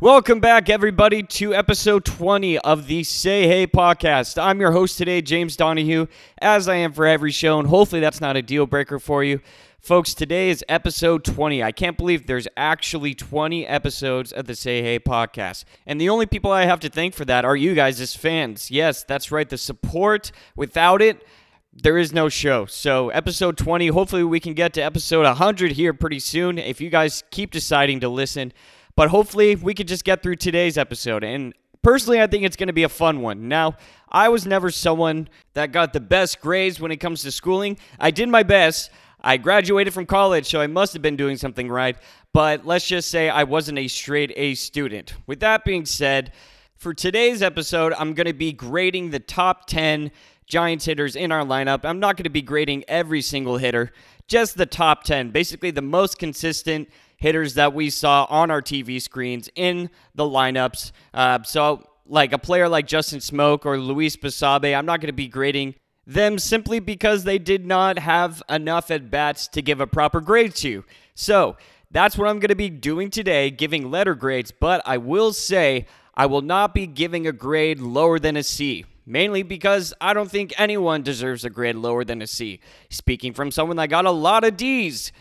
Welcome back, everybody, to episode 20 of the Say Hey podcast. I'm your host today, James Donahue, as I am for every show, and hopefully that's not a deal breaker for you. Folks, today is episode 20. I can't believe there's actually 20 episodes of the Say Hey podcast. And the only people I have to thank for that are you guys as fans. Yes, that's right, the support. Without it, there is no show. So, episode 20, hopefully we can get to episode 100 here pretty soon if you guys keep deciding to listen. But hopefully, we could just get through today's episode. And personally, I think it's going to be a fun one. Now, I was never someone that got the best grades when it comes to schooling. I did my best. I graduated from college, so I must have been doing something right. But let's just say I wasn't a straight A student. With that being said, for today's episode, I'm going to be grading the top 10 Giants hitters in our lineup. I'm not going to be grading every single hitter, just the top 10, basically the most consistent hitters that we saw on our TV screens in the lineups. Uh, so, like a player like Justin Smoak or Luis Basabe, I'm not going to be grading them simply because they did not have enough at bats to give a proper grade to. So, that's what I'm going to be doing today, giving letter grades, but I will say I will not be giving a grade lower than a C mainly because I don't think anyone deserves a grade lower than a C. Speaking from someone that got a lot of D's.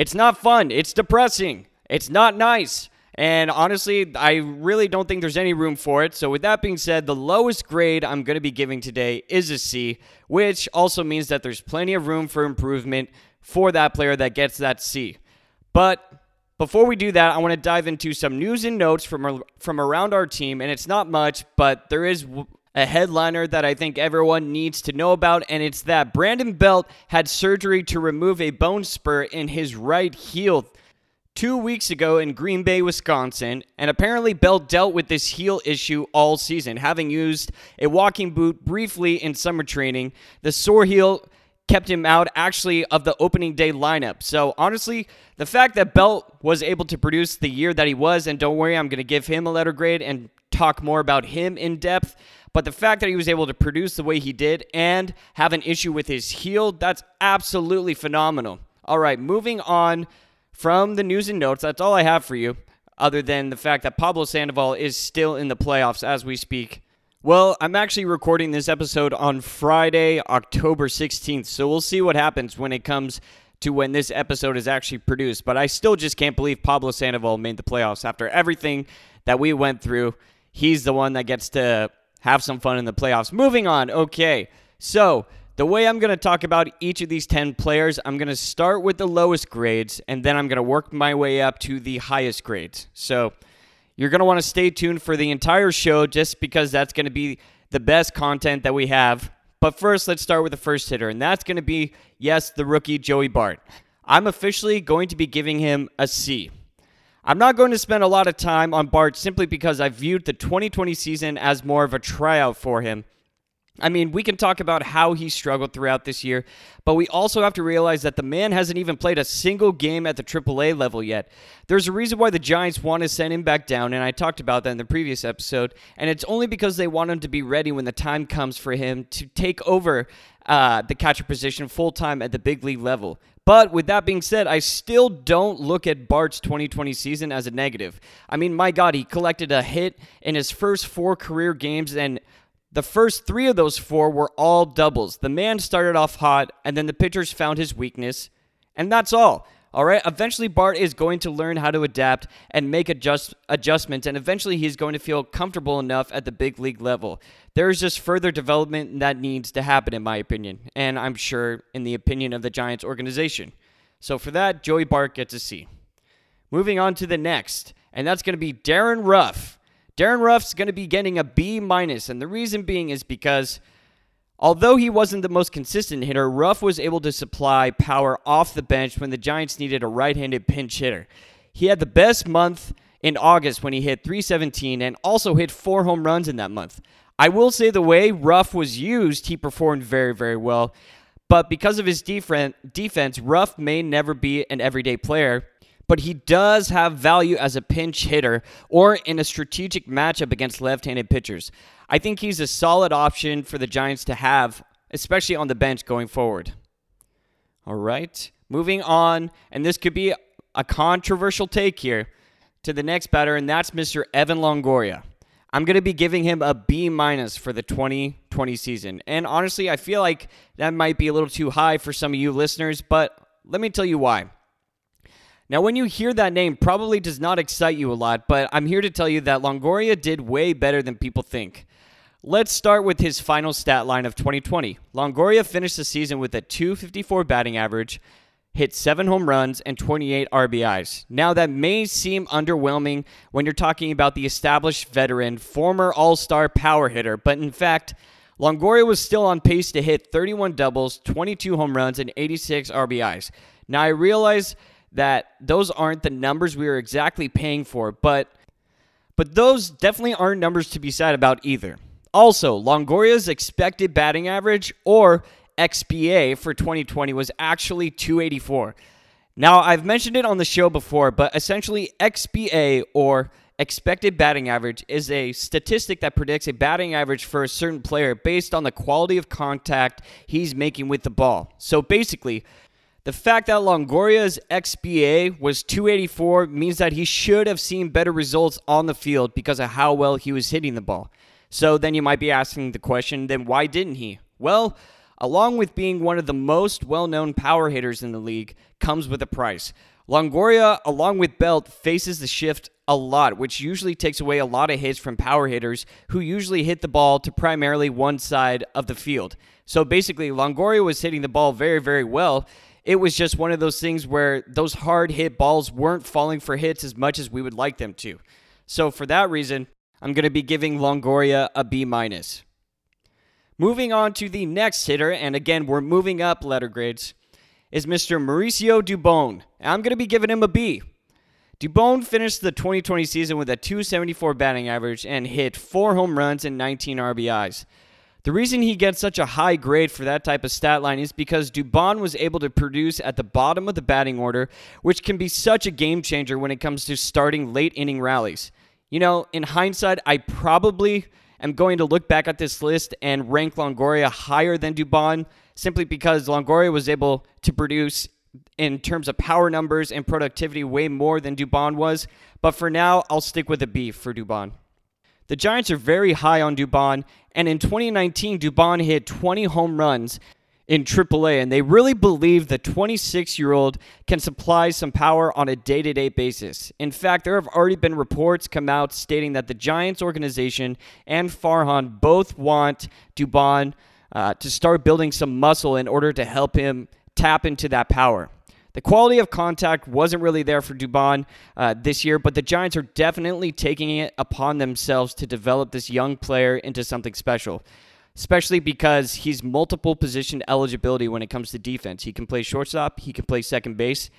It's not fun. It's depressing. It's not nice. And honestly, I really don't think there's any room for it. So, with that being said, the lowest grade I'm going to be giving today is a C, which also means that there's plenty of room for improvement for that player that gets that C. But before we do that, I want to dive into some news and notes from, from around our team. And it's not much, but there is a headliner that I think everyone needs to know about, and it's that Brandon Belt had surgery to remove a bone spur in his right heel two weeks ago in Green Bay, Wisconsin, and apparently Belt dealt with this heel issue all season, having used a walking boot briefly in summer training. The sore heel kept him out actually of the opening day lineup. So honestly, the fact that Belt was able to produce the year that he was, and don't worry, I'm going to give him a letter grade and talk more about him in depth. But the fact that he was able to produce the way he did and have an issue with his heel, that's absolutely phenomenal. All right, moving on from the news and notes, that's all I have for you, other than the fact that Pablo Sandoval is still in the playoffs as we speak. Well, I'm actually recording this episode on Friday, October 16th, so we'll see what happens when it comes to when this episode is actually produced. But I still just can't believe Pablo Sandoval made the playoffs after everything that we went through. He's the one that gets to have some fun in the playoffs. Moving on. Okay. So, the way I'm going to talk about each of these 10 players, I'm going to start with the lowest grades and then I'm going to work my way up to the highest grades. So, you're going to want to stay tuned for the entire show just because that's going to be the best content that we have. But first, let's start with the first hitter, and that's going to be, yes, the rookie Joey Bart. I'm officially going to be giving him a C. I'm not going to spend a lot of time on Bart simply because I viewed the 2020 season as more of a tryout for him. I mean, we can talk about how he struggled throughout this year, but we also have to realize that the man hasn't even played a single game at the AAA level yet. There's a reason why the Giants want to send him back down, and I talked about that in the previous episode, and it's only because they want him to be ready when the time comes for him to take over uh, the catcher position full time at the big league level. But with that being said, I still don't look at Bart's 2020 season as a negative. I mean, my God, he collected a hit in his first four career games, and the first three of those four were all doubles. The man started off hot, and then the pitchers found his weakness, and that's all. All right. Eventually, Bart is going to learn how to adapt and make adjust adjustments, and eventually, he's going to feel comfortable enough at the big league level. There is just further development that needs to happen, in my opinion, and I'm sure in the opinion of the Giants organization. So for that, Joey Bart gets a C. Moving on to the next, and that's going to be Darin Ruf. Darin Ruf's going to be getting a B minus, and the reason being is because although he wasn't the most consistent hitter, Ruf was able to supply power off the bench when the Giants needed a right-handed pinch hitter. He had the best month in August when he hit 317 and also hit four home runs in that month. I will say the way Ruf was used, he performed very, very well. But because of his defense, Ruf may never be an everyday player but he does have value as a pinch hitter or in a strategic matchup against left handed pitchers. I think he's a solid option for the Giants to have, especially on the bench going forward. All right, moving on, and this could be a controversial take here to the next batter, and that's Mr. Evan Longoria. I'm going to be giving him a B minus for the 2020 season. And honestly, I feel like that might be a little too high for some of you listeners, but let me tell you why. Now, when you hear that name, probably does not excite you a lot, but I'm here to tell you that Longoria did way better than people think. Let's start with his final stat line of 2020. Longoria finished the season with a 254 batting average, hit 7 home runs, and 28 RBIs. Now, that may seem underwhelming when you're talking about the established veteran, former All Star power hitter, but in fact, Longoria was still on pace to hit 31 doubles, 22 home runs, and 86 RBIs. Now, I realize that those aren't the numbers we are exactly paying for, but but those definitely aren't numbers to be sad about either. Also, Longoria's expected batting average or XBA for 2020 was actually 284. Now, I've mentioned it on the show before, but essentially XBA or expected batting average is a statistic that predicts a batting average for a certain player based on the quality of contact he's making with the ball. So basically, the fact that Longoria's XBA was 284 means that he should have seen better results on the field because of how well he was hitting the ball. So then you might be asking the question then why didn't he? Well, along with being one of the most well known power hitters in the league, comes with a price. Longoria, along with Belt, faces the shift a lot, which usually takes away a lot of hits from power hitters who usually hit the ball to primarily one side of the field. So basically, Longoria was hitting the ball very, very well it was just one of those things where those hard hit balls weren't falling for hits as much as we would like them to. So for that reason, I'm going to be giving Longoria a B minus. Moving on to the next hitter, and again, we're moving up letter grades, is Mr. Mauricio Dubon. I'm going to be giving him a B. Dubon finished the 2020 season with a 274 batting average and hit four home runs and 19 RBIs. The reason he gets such a high grade for that type of stat line is because Dubon was able to produce at the bottom of the batting order, which can be such a game changer when it comes to starting late inning rallies. You know, in hindsight, I probably am going to look back at this list and rank Longoria higher than Dubon simply because Longoria was able to produce in terms of power numbers and productivity way more than Dubon was. But for now, I'll stick with a B for Dubon. The Giants are very high on Dubon, and in 2019, Dubon hit 20 home runs in AAA, and they really believe the 26 year old can supply some power on a day to day basis. In fact, there have already been reports come out stating that the Giants organization and Farhan both want Dubon uh, to start building some muscle in order to help him tap into that power. The quality of contact wasn't really there for Dubon uh, this year, but the Giants are definitely taking it upon themselves to develop this young player into something special, especially because he's multiple position eligibility when it comes to defense. He can play shortstop, he can play second base.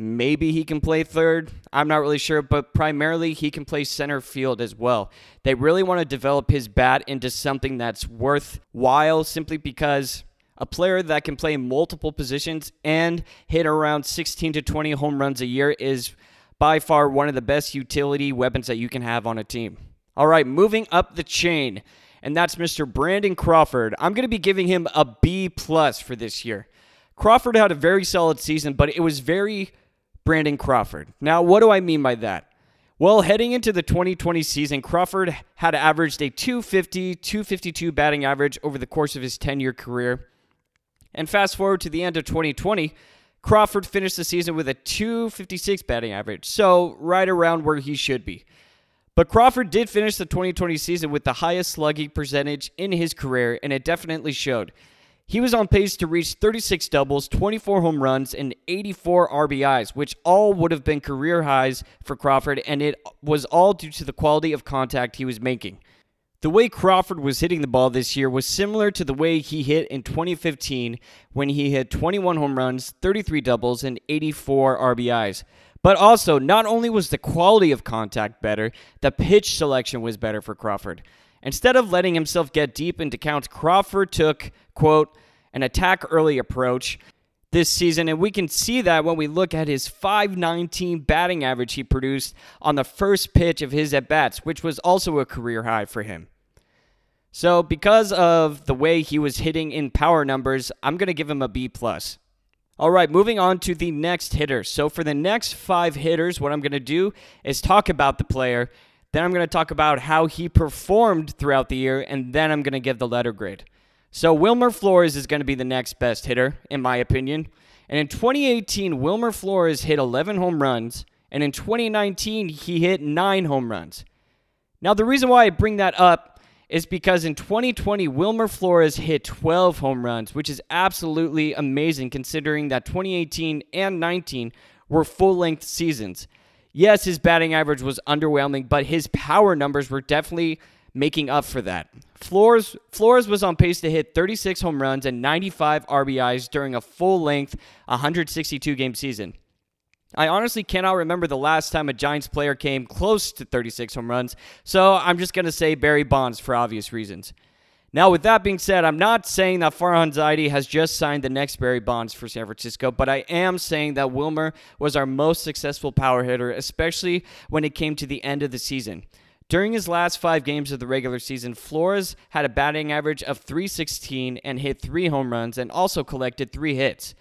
Maybe he can play third. I'm not really sure, but primarily he can play center field as well. They really want to develop his bat into something that's worthwhile simply because a player that can play multiple positions and hit around 16 to 20 home runs a year is by far one of the best utility weapons that you can have on a team. All right, moving up the chain, and that's Mr. Brandon Crawford. I'm going to be giving him a B plus for this year. Crawford had a very solid season, but it was very Brandon Crawford. Now, what do I mean by that? Well, heading into the 2020 season, Crawford had averaged a 250, 252 batting average over the course of his 10 year career. And fast forward to the end of 2020, Crawford finished the season with a 256 batting average, so right around where he should be. But Crawford did finish the 2020 season with the highest slugging percentage in his career, and it definitely showed. He was on pace to reach 36 doubles, 24 home runs, and 84 RBIs, which all would have been career highs for Crawford, and it was all due to the quality of contact he was making. The way Crawford was hitting the ball this year was similar to the way he hit in 2015 when he hit 21 home runs, 33 doubles, and 84 RBIs. But also, not only was the quality of contact better, the pitch selection was better for Crawford. Instead of letting himself get deep into counts, Crawford took, quote, an attack early approach this season, and we can see that when we look at his 519 batting average he produced on the first pitch of his at bats, which was also a career high for him. So, because of the way he was hitting in power numbers, I'm going to give him a B plus. All right, moving on to the next hitter. So, for the next five hitters, what I'm going to do is talk about the player then I'm going to talk about how he performed throughout the year, and then I'm going to give the letter grade. So Wilmer Flores is going to be the next best hitter, in my opinion. And in 2018, Wilmer Flores hit 11 home runs, and in 2019, he hit 9 home runs. Now, the reason why I bring that up is because in 2020, Wilmer Flores hit 12 home runs, which is absolutely amazing considering that 2018 and 19 were full length seasons yes, his batting average was underwhelming, but his power numbers were definitely making up for that. Flores Flores was on pace to hit 36 home runs and 95 RBIs during a full-length 162 game season. I honestly cannot remember the last time a Giants player came close to 36 home runs, so I'm just going to say Barry Bonds for obvious reasons. Now, with that being said, I'm not saying that Farhan Zaidi has just signed the next Barry Bonds for San Francisco, but I am saying that Wilmer was our most successful power hitter, especially when it came to the end of the season. During his last five games of the regular season, Flores had a batting average of 316 and hit three home runs and also collected three hits.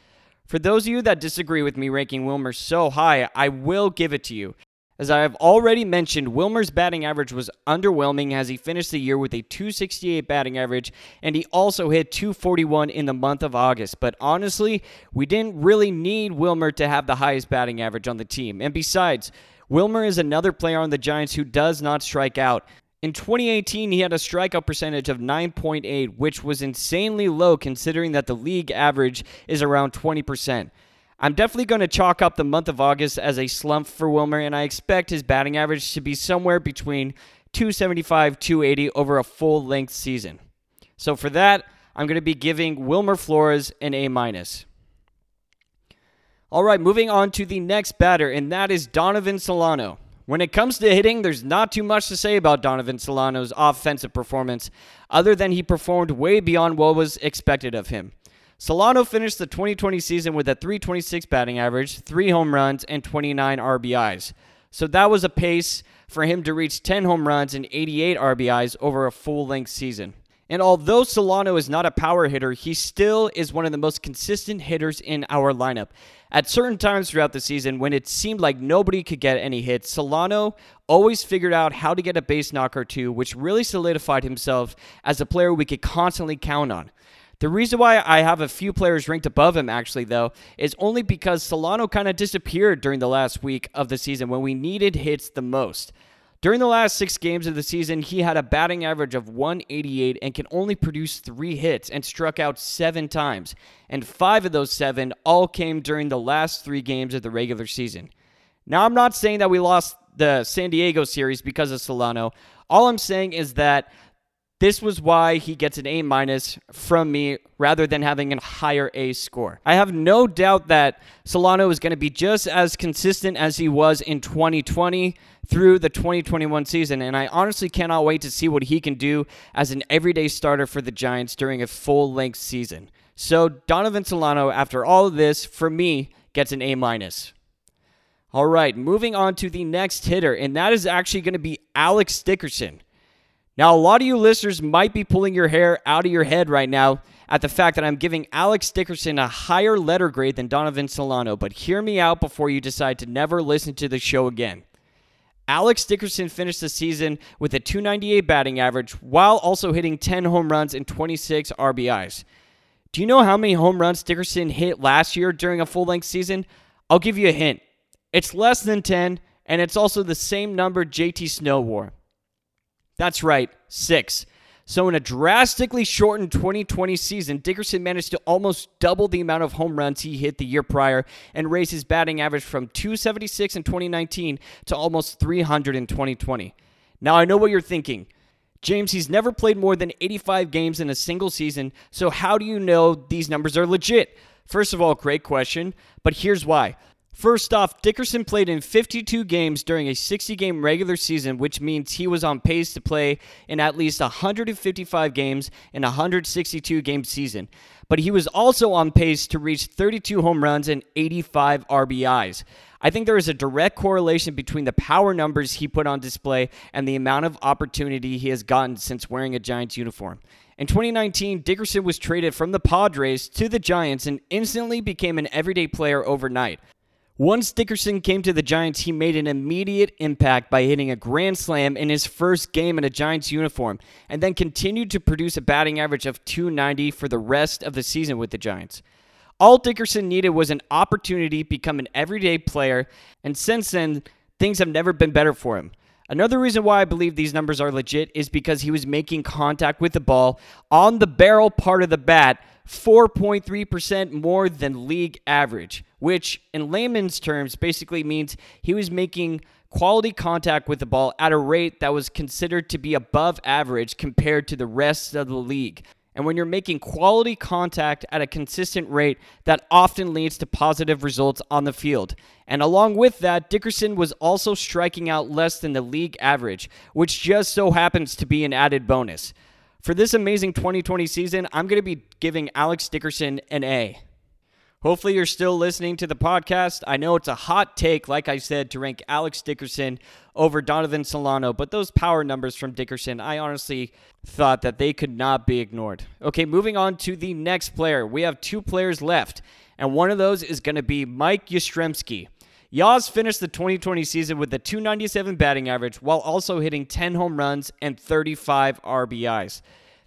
For those of you that disagree with me ranking Wilmer so high, I will give it to you. As I have already mentioned, Wilmer's batting average was underwhelming as he finished the year with a 268 batting average and he also hit 241 in the month of August. But honestly, we didn't really need Wilmer to have the highest batting average on the team. And besides, Wilmer is another player on the Giants who does not strike out. In 2018, he had a strikeout percentage of 9.8, which was insanely low considering that the league average is around 20%. I'm definitely going to chalk up the month of August as a slump for Wilmer, and I expect his batting average to be somewhere between 275 280 over a full length season. So for that, I'm going to be giving Wilmer Flores an A minus. All right, moving on to the next batter, and that is Donovan Solano. When it comes to hitting, there's not too much to say about Donovan Solano's offensive performance, other than he performed way beyond what was expected of him. Solano finished the 2020 season with a 326 batting average, 3 home runs, and 29 RBIs. So that was a pace for him to reach 10 home runs and 88 RBIs over a full length season. And although Solano is not a power hitter, he still is one of the most consistent hitters in our lineup. At certain times throughout the season, when it seemed like nobody could get any hits, Solano always figured out how to get a base knock or two, which really solidified himself as a player we could constantly count on. The reason why I have a few players ranked above him, actually, though, is only because Solano kind of disappeared during the last week of the season when we needed hits the most. During the last six games of the season, he had a batting average of 188 and can only produce three hits and struck out seven times. And five of those seven all came during the last three games of the regular season. Now, I'm not saying that we lost the San Diego series because of Solano. All I'm saying is that this was why he gets an A minus from me rather than having a higher A score. I have no doubt that Solano is going to be just as consistent as he was in 2020 through the 2021 season, and I honestly cannot wait to see what he can do as an everyday starter for the Giants during a full length season. So, Donovan Solano, after all of this, for me, gets an A minus. All right, moving on to the next hitter, and that is actually going to be Alex Dickerson. Now, a lot of you listeners might be pulling your hair out of your head right now at the fact that I'm giving Alex Dickerson a higher letter grade than Donovan Solano, but hear me out before you decide to never listen to the show again. Alex Dickerson finished the season with a 298 batting average while also hitting 10 home runs and 26 RBIs. Do you know how many home runs Dickerson hit last year during a full length season? I'll give you a hint. It's less than 10, and it's also the same number JT Snow wore. That's right, six. So, in a drastically shortened 2020 season, Dickerson managed to almost double the amount of home runs he hit the year prior and raise his batting average from 276 in 2019 to almost 300 in 2020. Now, I know what you're thinking. James, he's never played more than 85 games in a single season, so how do you know these numbers are legit? First of all, great question, but here's why. First off, Dickerson played in 52 games during a 60 game regular season, which means he was on pace to play in at least 155 games in a 162 game season. But he was also on pace to reach 32 home runs and 85 RBIs. I think there is a direct correlation between the power numbers he put on display and the amount of opportunity he has gotten since wearing a Giants uniform. In 2019, Dickerson was traded from the Padres to the Giants and instantly became an everyday player overnight. Once Dickerson came to the Giants, he made an immediate impact by hitting a grand slam in his first game in a Giants uniform, and then continued to produce a batting average of 290 for the rest of the season with the Giants. All Dickerson needed was an opportunity to become an everyday player, and since then, things have never been better for him. Another reason why I believe these numbers are legit is because he was making contact with the ball on the barrel part of the bat 4.3% more than league average, which in layman's terms basically means he was making quality contact with the ball at a rate that was considered to be above average compared to the rest of the league. And when you're making quality contact at a consistent rate, that often leads to positive results on the field. And along with that, Dickerson was also striking out less than the league average, which just so happens to be an added bonus. For this amazing 2020 season, I'm going to be giving Alex Dickerson an A. Hopefully, you're still listening to the podcast. I know it's a hot take, like I said, to rank Alex Dickerson over Donovan Solano, but those power numbers from Dickerson, I honestly thought that they could not be ignored. Okay, moving on to the next player. We have two players left, and one of those is going to be Mike Yastrzemski. Yaz finished the 2020 season with a 297 batting average while also hitting 10 home runs and 35 RBIs.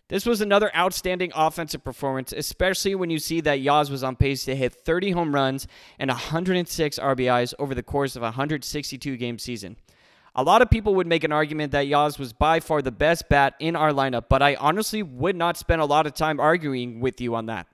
This was another outstanding offensive performance, especially when you see that Yaz was on pace to hit 30 home runs and 106 RBIs over the course of a 162 game season. A lot of people would make an argument that Yaz was by far the best bat in our lineup, but I honestly would not spend a lot of time arguing with you on that.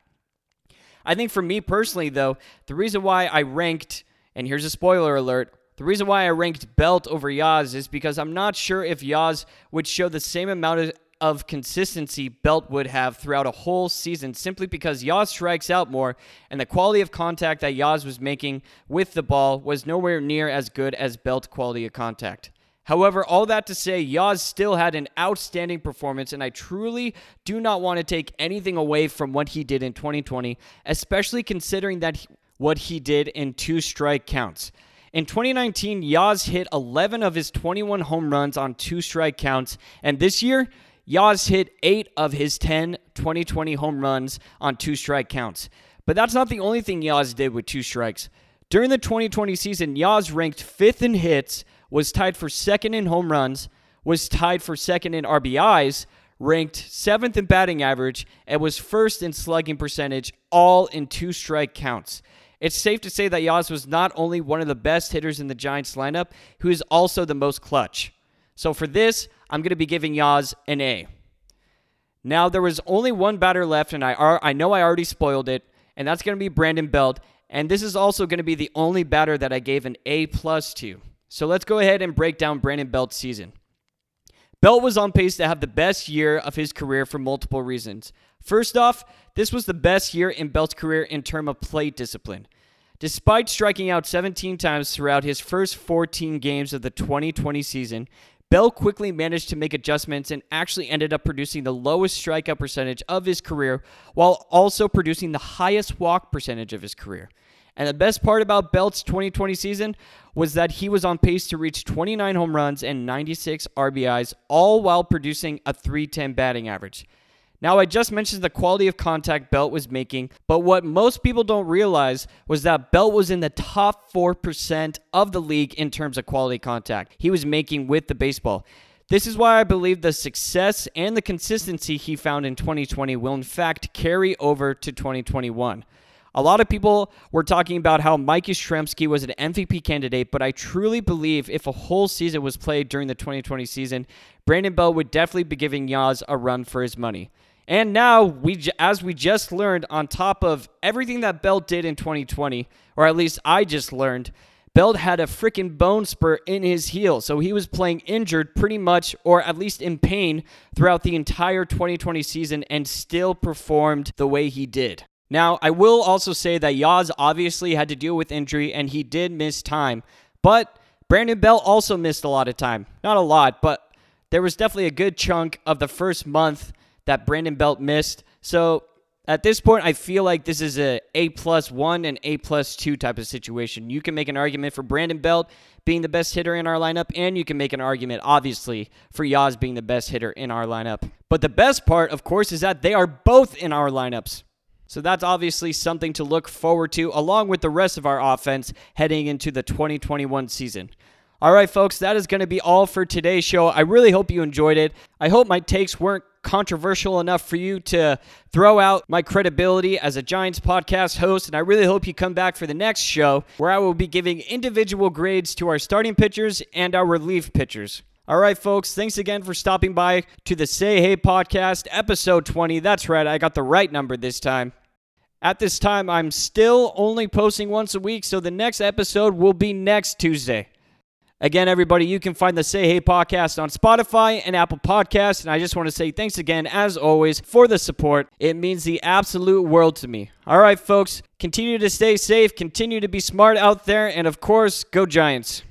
I think for me personally, though, the reason why I ranked and here's a spoiler alert. The reason why I ranked Belt over Yaz is because I'm not sure if Yaz would show the same amount of, consistency Belt would have throughout a whole season simply because Yaz strikes out more and the quality of contact that Yaz was making with the ball was nowhere near as good as Belt quality of contact. However, all that to say, Yaz still had an outstanding performance, and I truly do not want to take anything away from what he did in 2020, especially considering that he, what he did in two strike counts. In 2019, Yaz hit 11 of his 21 home runs on two strike counts, and this year, Yaz hit 8 of his 10 2020 home runs on two strike counts. But that's not the only thing Yaz did with two strikes. During the 2020 season, Yaz ranked fifth in hits, was tied for second in home runs, was tied for second in RBIs, ranked seventh in batting average, and was first in slugging percentage, all in two strike counts. It's safe to say that Yaz was not only one of the best hitters in the Giants lineup, who is also the most clutch. So for this, I'm going to be giving Yaz an A. Now, there was only one batter left, and I, I know I already spoiled it, and that's going to be Brandon Belt. And this is also going to be the only batter that I gave an A plus to. So let's go ahead and break down Brandon Belt's season. Belt was on pace to have the best year of his career for multiple reasons. First off, this was the best year in Belt's career in terms of plate discipline. Despite striking out 17 times throughout his first 14 games of the 2020 season, Belt quickly managed to make adjustments and actually ended up producing the lowest strikeout percentage of his career while also producing the highest walk percentage of his career. And the best part about Belt's 2020 season was that he was on pace to reach 29 home runs and 96 RBIs, all while producing a 310 batting average. Now, I just mentioned the quality of contact Belt was making, but what most people don't realize was that Belt was in the top 4% of the league in terms of quality contact he was making with the baseball. This is why I believe the success and the consistency he found in 2020 will, in fact, carry over to 2021. A lot of people were talking about how Mike Yastrzemski was an MVP candidate, but I truly believe if a whole season was played during the 2020 season, Brandon Belt would definitely be giving Yaz a run for his money. And now, we as we just learned, on top of everything that Belt did in 2020, or at least I just learned, Belt had a freaking bone spur in his heel. So he was playing injured pretty much, or at least in pain, throughout the entire 2020 season and still performed the way he did. Now, I will also say that Yaz obviously had to deal with injury and he did miss time, but Brandon Belt also missed a lot of time. Not a lot, but there was definitely a good chunk of the first month that Brandon Belt missed. So at this point, I feel like this is a A plus one and A plus two type of situation. You can make an argument for Brandon Belt being the best hitter in our lineup, and you can make an argument, obviously, for Yaz being the best hitter in our lineup. But the best part, of course, is that they are both in our lineups. So that's obviously something to look forward to, along with the rest of our offense heading into the 2021 season. All right, folks, that is going to be all for today's show. I really hope you enjoyed it. I hope my takes weren't controversial enough for you to throw out my credibility as a Giants podcast host. And I really hope you come back for the next show where I will be giving individual grades to our starting pitchers and our relief pitchers. All right, folks, thanks again for stopping by to the Say Hey podcast, episode 20. That's right, I got the right number this time. At this time, I'm still only posting once a week, so the next episode will be next Tuesday. Again, everybody, you can find the Say Hey podcast on Spotify and Apple Podcasts. And I just want to say thanks again, as always, for the support. It means the absolute world to me. All right, folks, continue to stay safe, continue to be smart out there, and of course, go Giants.